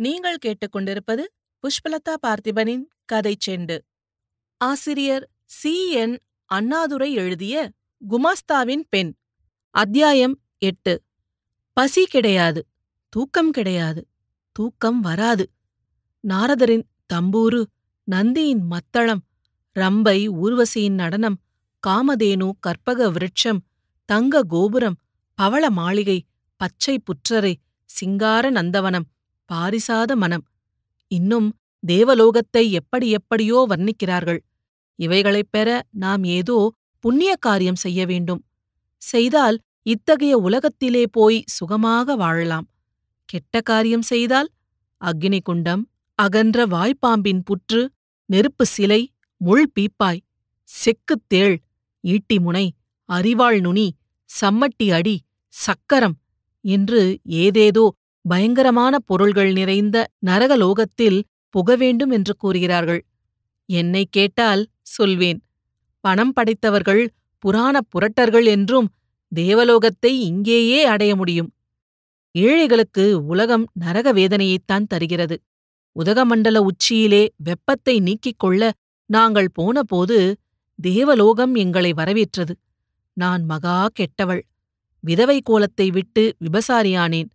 நீங்கள் கேட்டுக்கொண்டிருப்பது புஷ்பலதா பார்த்திபனின் கதை செண்டு. ஆசிரியர் சி. என். அண்ணாதுரை எழுதிய குமாஸ்தாவின் பெண். அத்தியாயம் எட்டு. பசி கிடையாது தூக்கம் கிடையாது தூக்கம் வராது. நாரதரின் தம்பூரு நந்தியின் மத்தளம் ரம்பை ஊர்வசியின் நடனம் காமதேனு கற்பக விருட்சம் தங்க கோபுரம் பவள மாளிகை பச்சை புற்றரை சிங்கார நந்தவனம் பாரிசாத மனம். இன்னும் தேவலோகத்தை எப்படி எப்படியோ வர்ணிக்கிறார்கள். இவைகளைப் பெற நாம் ஏதோ புண்ணிய காரியம் செய்ய வேண்டும். செய்தால் இத்தகைய உலகத்திலே போய் சுகமாக வாழலாம். கெட்ட காரியம் செய்தால் அக்னி குண்டம் அகன்ற வாய்ப்பாம்பின் புற்று நெருப்பு சிலை முள் பீப்பாய் செக்குத் தேள் ஈட்டி முனை அரிவாள் நுனி சம்மட்டி அடி சக்கரம் என்று ஏதேதோ பயங்கரமான பொருள்கள் நிறைந்த நரகலோகத்தில் புக வேண்டும் என்று கூறுகிறார்கள். என்னை கேட்டால் சொல்வேன் பணம் படைத்தவர்கள் புராணப் புரட்டர்கள் என்றும் தேவலோகத்தை இங்கேயே அடைய முடியும். ஏழைகளுக்கு உலகம் நரக வேதனையைத்தான் தருகிறது. உதகமண்டல உச்சியிலே வெப்பத்தை நீக்கிக் கொள்ள நாங்கள் போனபோது தேவலோகம் எங்களை வரவேற்றது. நான் மகா கெட்டவள். விதவை கோலத்தை விட்டு விபசாரியானேன்.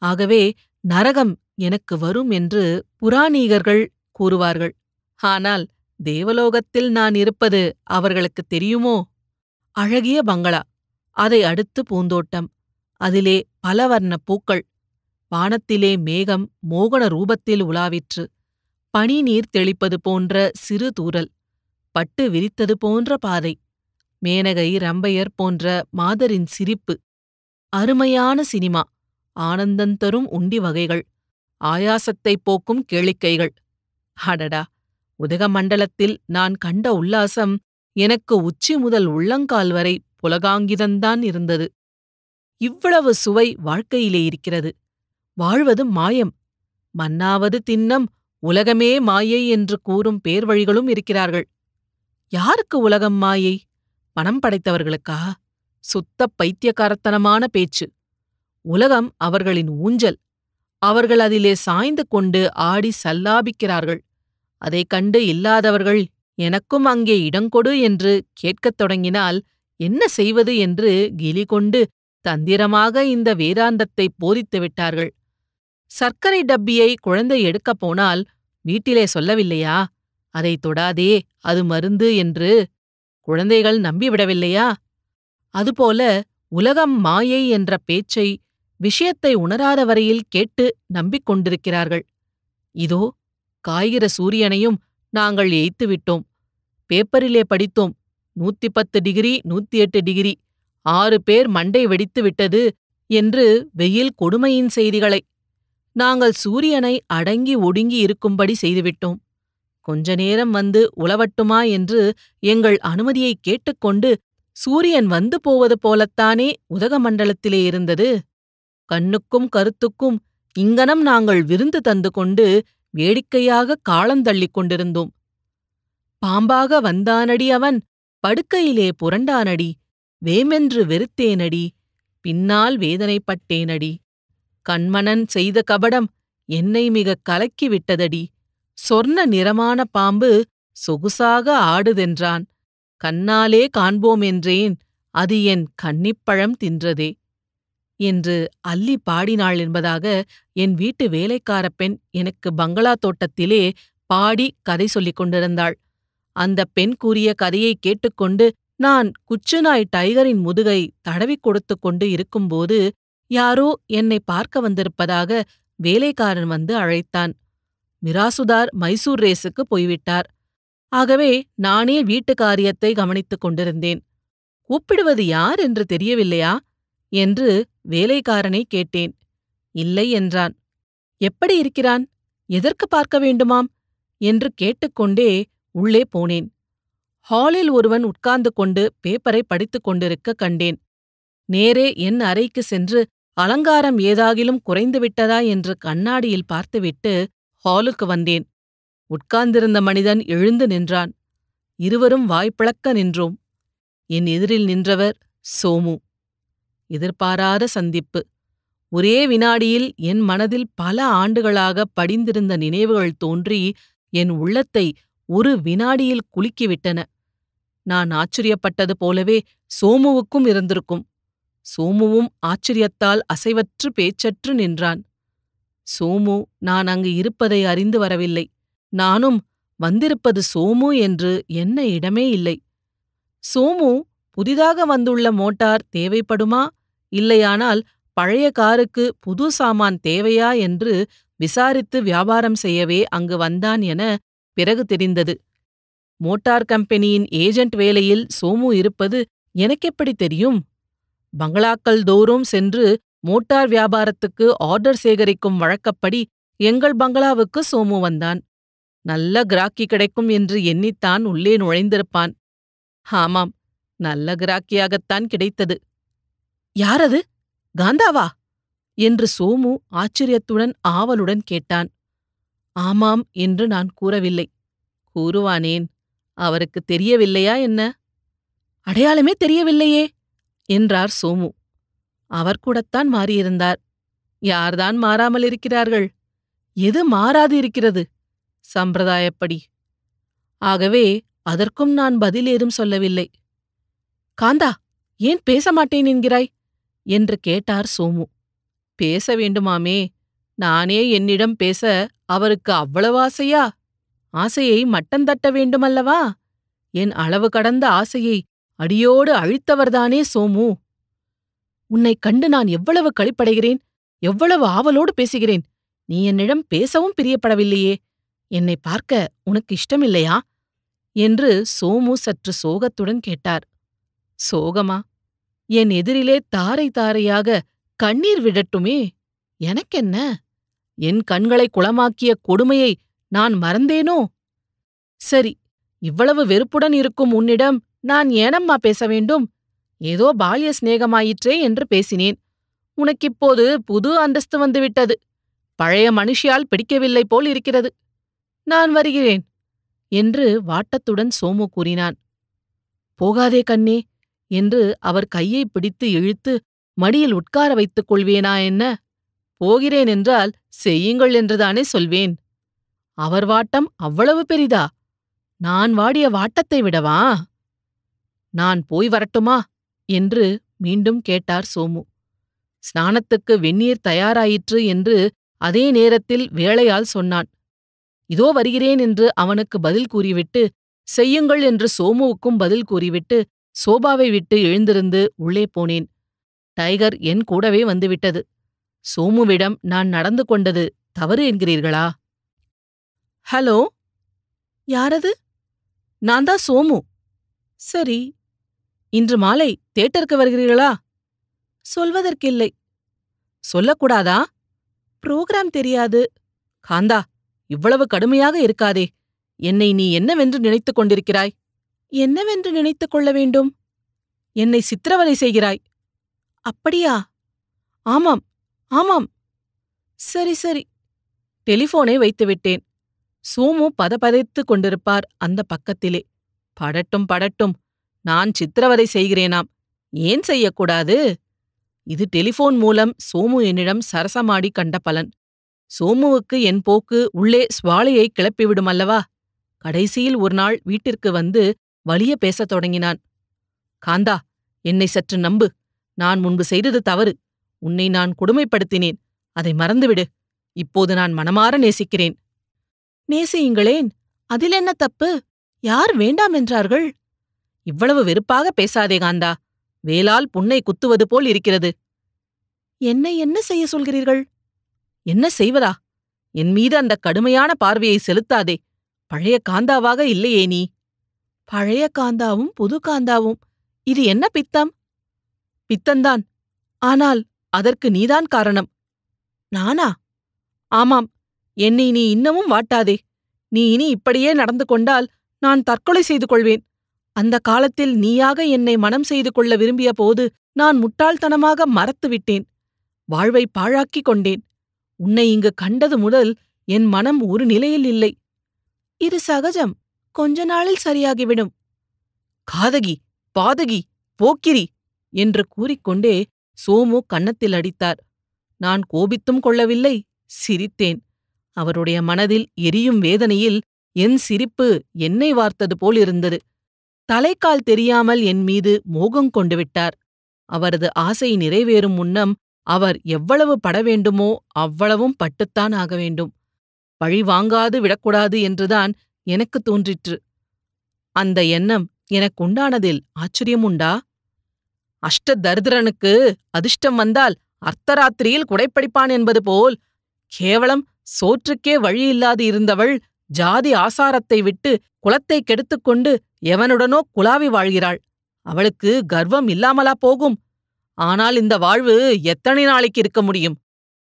ஆகவே நரகம் எனக்கு வரும் என்று புராணீகர்கள் கூறுவார்கள். ஆனால் தேவலோகத்தில் நான் இருப்பது அவர்களுக்கு தெரியுமோ? அழகிய பங்களா. அதை அடுத்து பூந்தோட்டம். அதிலே பலவர்ண பூக்கள். வானத்திலே மேகம் மோகன ரூபத்தில் உலாவிற்று. பனி நீர் தெளிப்பது போன்ற சிறு தூரல் பட்டு விரித்தது போன்ற பாதை. மேனகை ரம்பையர் போன்ற மாதரின் சிரிப்பு. அருமையான சினிமா. ஆனந்தந்தரும் உண்டி வகைகள். ஆயாசத்தைப் போக்கும் கேளிக்கைகள். அடடா! உதகமண்டலத்தில் நான் கண்ட உல்லாசம் எனக்கு உச்சி முதல் உள்ளங்கால் வரை புலகாங்கிதந்தான் இருந்தது. இவ்வளவு சுவை வாழ்க்கையிலே இருக்கிறது. வாழ்வது மாயம். மன்னாவது தின்னம் உலகமே மாயை என்று கூறும் பேர்வழிகளும் இருக்கிறார்கள். யாருக்கு உலகம் மாயை? பணம் படைத்தவர்களுக்கா? சுத்த பைத்தியக்காரத்தனமான பேச்சு. உலகம் அவர்களின் ஊஞ்சல். அவர்கள் அதிலே சாய்ந்து கொண்டு ஆடி சல்லாபிக்கிறார்கள். அதைக் கண்டு இல்லாதவர்கள் எனக்கும் அங்கே இடங்கொடு என்று கேட்கத் தொடங்கினால் என்ன செய்வது? என்று கிலி கொண்டு தந்திரமாக இந்த வேதாந்தத்தை போதித்து விட்டார்கள். சர்க்கரை டப்பியை குழந்தை எடுக்கப் போனால் வீட்டிலே சொல்லவில்லையா? அதை தொடாதே அது மருந்து என்று குழந்தைகள் நம்பிவிடவில்லையா? அதுபோல உலகம் மாயை என்ற பேச்சை விஷயத்தை உணராத வரையில் கேட்டு நம்பிக் கொண்டிருக்கிறார்கள் இதோ காய்கிற சூரியனையும் நாங்கள் எய்த்துவிட்டோம் பேப்பரிலே படித்தோம் நூத்தி பத்து டிகிரி நூத்தி எட்டு டிகிரி ஆறு பேர் மண்டை வெடித்து விட்டது என்று வெயில் கொடுமையின் செய்திகளை. நாங்கள் சூரியனை அடங்கி ஒடுங்கி இருக்கும்படி செய்துவிட்டோம். கொஞ்ச நேரம் வந்து உளவட்டுமா என்று எங்கள் அனுமதியை கேட்டுக்கொண்டு சூரியன் வந்து போவது போலத்தானே உதகமண்டலத்திலே இருந்தது. கண்ணுக்கும் கருத்துக்கும் இங்கனம் நாங்கள் விருந்து தந்து கொண்டு வேடிக்கையாக காலந்தள்ளிக் கொண்டிருந்தோம். பாம்பாக வந்தானடி அவன் படுக்கையிலே புரண்டானடி வேமென்று வெறுத்தேனடி பின்னால் வேதனைப்பட்டேனடி. கண்மணன் செய்த கபடம் என்னை மிக கலக்கிவிட்டதடி. சொர்ண நிறமான பாம்பு சொகுசாக ஆடுதென்றான். கண்ணாலே காண்போம் என்றேன் அது என் கன்னிப்பழம் தின்றதே. என்று அல்லி பாடினாள் என்பதாக என் வீட்டு வேலைக்கார பெண் எனக்கு பங்களா தோட்டத்திலே பாடி கதை சொல்லிக் கொண்டிருந்தாள். அந்த பெண் கூறிய கதையை கேட்டுக்கொண்டு நான் குச்சுநாய் டைகரின் முதுகை தடவிக் கொடுத்து கொண்டு இருக்கும்போது யாரோ என்னை பார்க்க வந்திருப்பதாக வேலைக்காரன் வந்து அழைத்தான். மிராசுதார் மைசூர் ரேஸுக்கு போய்விட்டார். ஆகவே நானே வீட்டு காரியத்தை கவனித்துக் கொண்டிருந்தேன். கூப்பிடுவது யார் என்று தெரியவில்லையா? என்று வேலைக்காரனை கேட்டேன். இல்லை என்றான். எப்படி இருக்கிறான்? எதற்கு பார்க்க வேண்டுமாம்? என்று கேட்டுக்கொண்டே உள்ளே போனேன். ஹாலில் ஒருவன் உட்கார்ந்து கொண்டு பேப்பரை படித்துக் கொண்டிருக்க கண்டேன். நேரே என் அறைக்கு சென்று அலங்காரம் ஏதாகிலும் குறைந்துவிட்டதா என்று கண்ணாடியில் பார்த்துவிட்டு ஹாலுக்கு வந்தேன். உட்கார்ந்திருந்த மனிதன் எழுந்து நின்றான். இருவரும் வாய்ப்பிளக்க நின்றோம். என் எதிரில் நின்றவர் சோமு. எதிர்பாராத சந்திப்பு. ஒரே வினாடியில் என் மனதில் பல ஆண்டுகளாக படிந்திருந்த நினைவுகள் தோன்றி என் உள்ளத்தை ஒரு வினாடியில் குலுக்கிவிட்டன. நான் ஆச்சரியப்பட்டது போலவே சோமுவுக்கும் இருந்திருக்கும். சோமுவும் ஆச்சரியத்தால் அசைவற்று பேச்சற்று நின்றான். சோமு நான் அங்கு இருப்பதை அறிந்து வரவில்லை. நானும் வந்திருப்பது சோமு என்று என்ன இடமே இல்லை. சோமு புதிதாக வந்துள்ள மோட்டார் தேவைப்படுமா? இல்லையானால் பழைய காருக்கு புது சாமான் தேவையா என்று விசாரித்து வியாபாரம் செய்யவே அங்கு வந்தான் என பிறகு தெரிந்தது. மோட்டார் கம்பெனியின் ஏஜென்ட் வேலையில் சோமு இருப்பது எனக்கெப்படி தெரியும்? பங்களாக்கள் தோறும் சென்று மோட்டார் வியாபாரத்துக்கு ஆர்டர் சேகரிக்கும் வழக்கப்படி எங்கள் பங்களாவுக்கு சோமு வந்தான். நல்ல கிராக்கி கிடைக்கும் என்று எண்ணித்தான் உள்ளே நுழைந்திருப்பான். ஆமாம் நல்ல கிராக்கியாகத்தான் கிடைத்தது. யாரது? காந்தாவா? என்று சோமு ஆச்சரியத்துடன் ஆவலுடன் கேட்டான். ஆமாம் என்று நான் கூறவில்லை. கூறுவானேன். அவருக்கு தெரியவில்லையா என்ன? அடையாளமே தெரியவில்லையே என்றார் சோமு. அவர் கூடத்தான் மாறியிருந்தார். யார்தான் மாறாமல் இருக்கிறார்கள்? எது மாறாது இருக்கிறது? சம்பிரதாயப்படி. ஆகவே அதற்கும் நான் பதில் ஏதும் சொல்லவில்லை. காந்தா ஏன் பேச மாட்டேன் என்கிறாய்? என்று கேட்டார் சோமு. பேச வேண்டுமாமே. நானே என்னிடம் பேச அவருக்கு அவ்வளவு ஆசையா? ஆசையை மட்டம் தட்ட வேண்டுமல்லவா? என் அளவு கடந்த ஆசையை அடியோடு அழித்தவர்தானே சோமு. உன்னைக் கண்டு நான் எவ்வளவு களிப்படைகிறேன் எவ்வளவு ஆவலோடு பேசுகிறேன். நீ என்னிடம் பேசவும் பிரியப்படவில்லையே. என்னை பார்க்க உனக்கு இஷ்டமில்லையா? என்று சோமு சற்று சோகத்துடன் கேட்டார். சோகமா? என் எதிரிலே தாரை தாரையாக கண்ணீர் விடட்டுமே? எனக்கென்ன? என் கண்களை குளமாக்கிய கொடுமையை நான் மறந்தேனோ? சரி இவ்வளவு வெறுப்புடன் இருக்கும் உன்னிடம் நான் ஏனம்மா பேச வேண்டும்? ஏதோ பால்ய சிநேகமாயிற்றே என்று பேசினேன். உனக்கிப்போது புது அந்தஸ்து வந்துவிட்டது. பழைய மனுஷியால் பிடிக்கவில்லை போல் இருக்கிறது. நான் வருகிறேன் என்று வாட்டத்துடன் சோமு கூறினான். போகாதே கண்ணே என்று அவர் கையை பிடித்து இழுத்து மடியில் உட்கார வைத்துக் கொள்வேனா என்ன? போகிறேன் என்றால் செய்யுங்கள் என்றுதானே சொல்வேன். அவர் வாட்டம் அவ்வளவு பெரிதா? நான் வாடிய வாட்டத்தை விடவா? நான் போய் வரட்டுமா? என்று மீண்டும் கேட்டார் சோமு. ஸ்நானத்துக்கு வெந்நீர் தயாராயிற்று என்று அதே நேரத்தில் வேளையால் சொன்னான். இதோ வருகிறேன் என்று அவனுக்கு பதில் கூறிவிட்டு செய்யுங்கள் என்று சோமுவுக்கும் பதில் கூறிவிட்டு சோபாவை விட்டு எழுந்திருந்து உள்ளே போனேன். டைகர் என் கூடவே வந்துவிட்டது. சோமுவிடம் நான் நடந்து கொண்டது தவறு என்கிறீர்களா? ஹலோ? யாரது? நான் தான் சோமு. சரி. இன்று மாலை தேட்டருக்கு வருகிறீர்களா? சொல்வதற்கில்லை. சொல்லக்கூடாதா? புரோகிராம் தெரியாது. காந்தா இவ்வளவு கடுமையாக இருக்காதே. என்னை நீ என்னவென்று நினைத்துக் கொண்டிருக்கிறாய்? என்னவென்று நினைத்துக் கொள்ள வேண்டும்? என்னை சித்திரவதை செய்கிறாய். அப்படியா? ஆமாம் ஆமாம். சரி சரி. டெலிஃபோனை வைத்துவிட்டேன். சோமு பதபதைத்துக் கொண்டிருப்பார் அந்த பக்கத்திலே. படட்டும் படட்டும். நான் சித்திரவதை செய்கிறேனாம். ஏன் செய்யக்கூடாது? இது டெலிஃபோன் மூலம் சோமு என்னிடம் சரசமாடி கண்ட பலன். சோமுவுக்கு என் போக்கு உள்ளே சுவாலையை கிளப்பிவிடுமல்லவா கடைசியில் ஒரு நாள் வீட்டிற்கு வந்து வலிய பேசத் தொடங்கினான். காந்தா என்னை சற்று நம்பு. நான் முன்பு செய்தது தவறு. உன்னை நான் கொடுமைப்படுத்தினேன். அதை மறந்துவிடு. இப்போது நான் மனமாற நேசிக்கிறேன். நேசியுங்களேன்? அதில் என்ன தப்பு? யார் வேண்டாம் என்றார்கள்? இவ்வளவு வெறுப்பாக பேசாதே காந்தா. வேலால் புண்ணை குத்துவது போல் இருக்கிறது. என்னை என்ன செய்ய சொல்கிறீர்கள்? என்ன செய்வதா? என் மீது அந்த கடுமையான பார்வையை செலுத்தாதே. பழைய காந்தாவாக இல்லையே நீ. பழைய காந்தாவும் புது காந்தாவும். இது என்ன பித்தம்? பித்தந்தான் ஆனால் அதற்கு நீதான் காரணம். நானா? ஆமாம். என்னை நீ இன்னமும் வாட்டாதே. நீ இனி இப்படியே நடந்து கொண்டால் நான் தற்கொலை செய்து கொள்வேன். அந்த காலத்தில் நீயாக என்னை மனம் செய்து கொள்ள விரும்பிய போது நான் முட்டாள்தனமாக மறத்துவிட்டேன் வாழ்வை பாழாக்கிக் கொண்டேன். உன்னை இங்கு கண்டது முதல் என் மனம் ஒரு நிலையில் இல்லை. இது சகஜம். கொஞ்ச நாளில் சரியாகிவிடும். காதகி பாதகி போக்கிரி என்று கூறிக்கொண்டே சோமு கன்னத்தில் அடித்தார். நான் கோபித்தும் கொள்ளவில்லை சிரித்தேன். அவருடைய மனதில் எரியும் வேதனையில் என் சிரிப்பு என்னை வார்த்தது போல் இருந்தது தலைக்கால் தெரியாமல் என் மீது மோகம் கொண்டு விட்டார். அவரது ஆசை நிறைவேறும் முன்னம் அவர் எவ்வளவு பட வேண்டுமோ அவ்வளவும் பட்டுத்தான் ஆக வேண்டும். பழி வாங்காது விடக்கூடாது என்றுதான் எனக்கு தோன்றிற்று. அந்த எண்ணம் எனக்குண்டானதில் உண்டானதில் ஆச்சரியமுண்டா? அஷ்ட தரிதிரனுக்கு அதிர்ஷ்டம் வந்தால் அர்த்தராத்திரியில் குடைப்படிப்பான் என்பது போல் கேவலம் சோற்றுக்கே வழியில்லாது இருந்தவள் ஜாதி ஆசாரத்தை விட்டு குலத்தை கெடுத்துக்கொண்டு எவனுடனோ குலாவி வாழ்கிறாள். அவளுக்கு கர்வம் இல்லாமலா போகும்? ஆனால் இந்த வாழ்வு எத்தனை நாளைக்கு இருக்க முடியும்?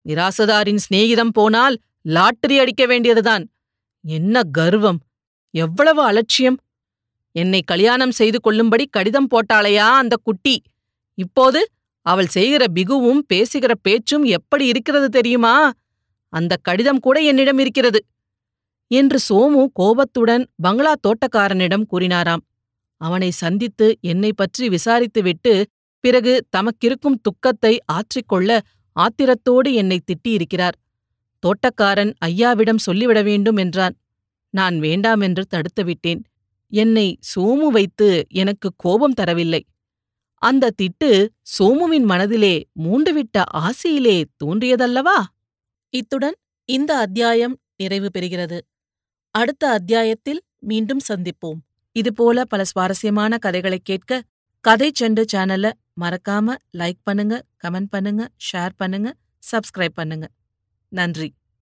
நிராசதாரின் சிநேகிதம் போனால் லாட்டரி அடிக்க வேண்டியதுதான். என்ன கர்வம்! எவ்வளவு அலட்சியம். என்னை கல்யாணம் செய்து கொள்ளும்படி கடிதம் போட்டாளையா அந்த குட்டி. இப்போது அவள் செய்கிற பிகுவும் பேசுகிற பேச்சும் எப்படி இருக்கிறது தெரியுமா? அந்த கடிதம் கூட என்னிடம் இருக்கிறது. என்று சோமு கோபத்துடன் பங்களா தோட்டக்காரனிடம் கூறினாராம். அவனை சந்தித்து என்னை பற்றி விசாரித்துவிட்டு பிறகு தமக்கிருக்கும் துக்கத்தை ஆற்றிக்கொள்ள ஆத்திரத்தோடு என்னை திட்டியிருக்கிறார். தோட்டக்காரன் ஐயாவிடம் சொல்லிவிட வேண்டும் என்றான். நான் வேண்டாமென்று தடுத்துவிட்டேன். என்னை சோமு வைத்து எனக்கு கோபம் தரவில்லை. அந்த திட்டு சோமுவின் மனதிலே மூண்டுவிட்ட ஆசையிலே தோன்றியதல்லவா? இத்துடன் இந்த அத்தியாயம் நிறைவு பெறுகிறது. அடுத்த அத்தியாயத்தில் மீண்டும் சந்திப்போம். இதுபோல பல சுவாரஸ்யமான கதைகளை கேட்க கதை செண்டு சேனலை மறக்காம லைக் பண்ணுங்க கமெண்ட் பண்ணுங்க ஷேர் பண்ணுங்க சப்ஸ்கிரைப் பண்ணுங்க. நன்றி.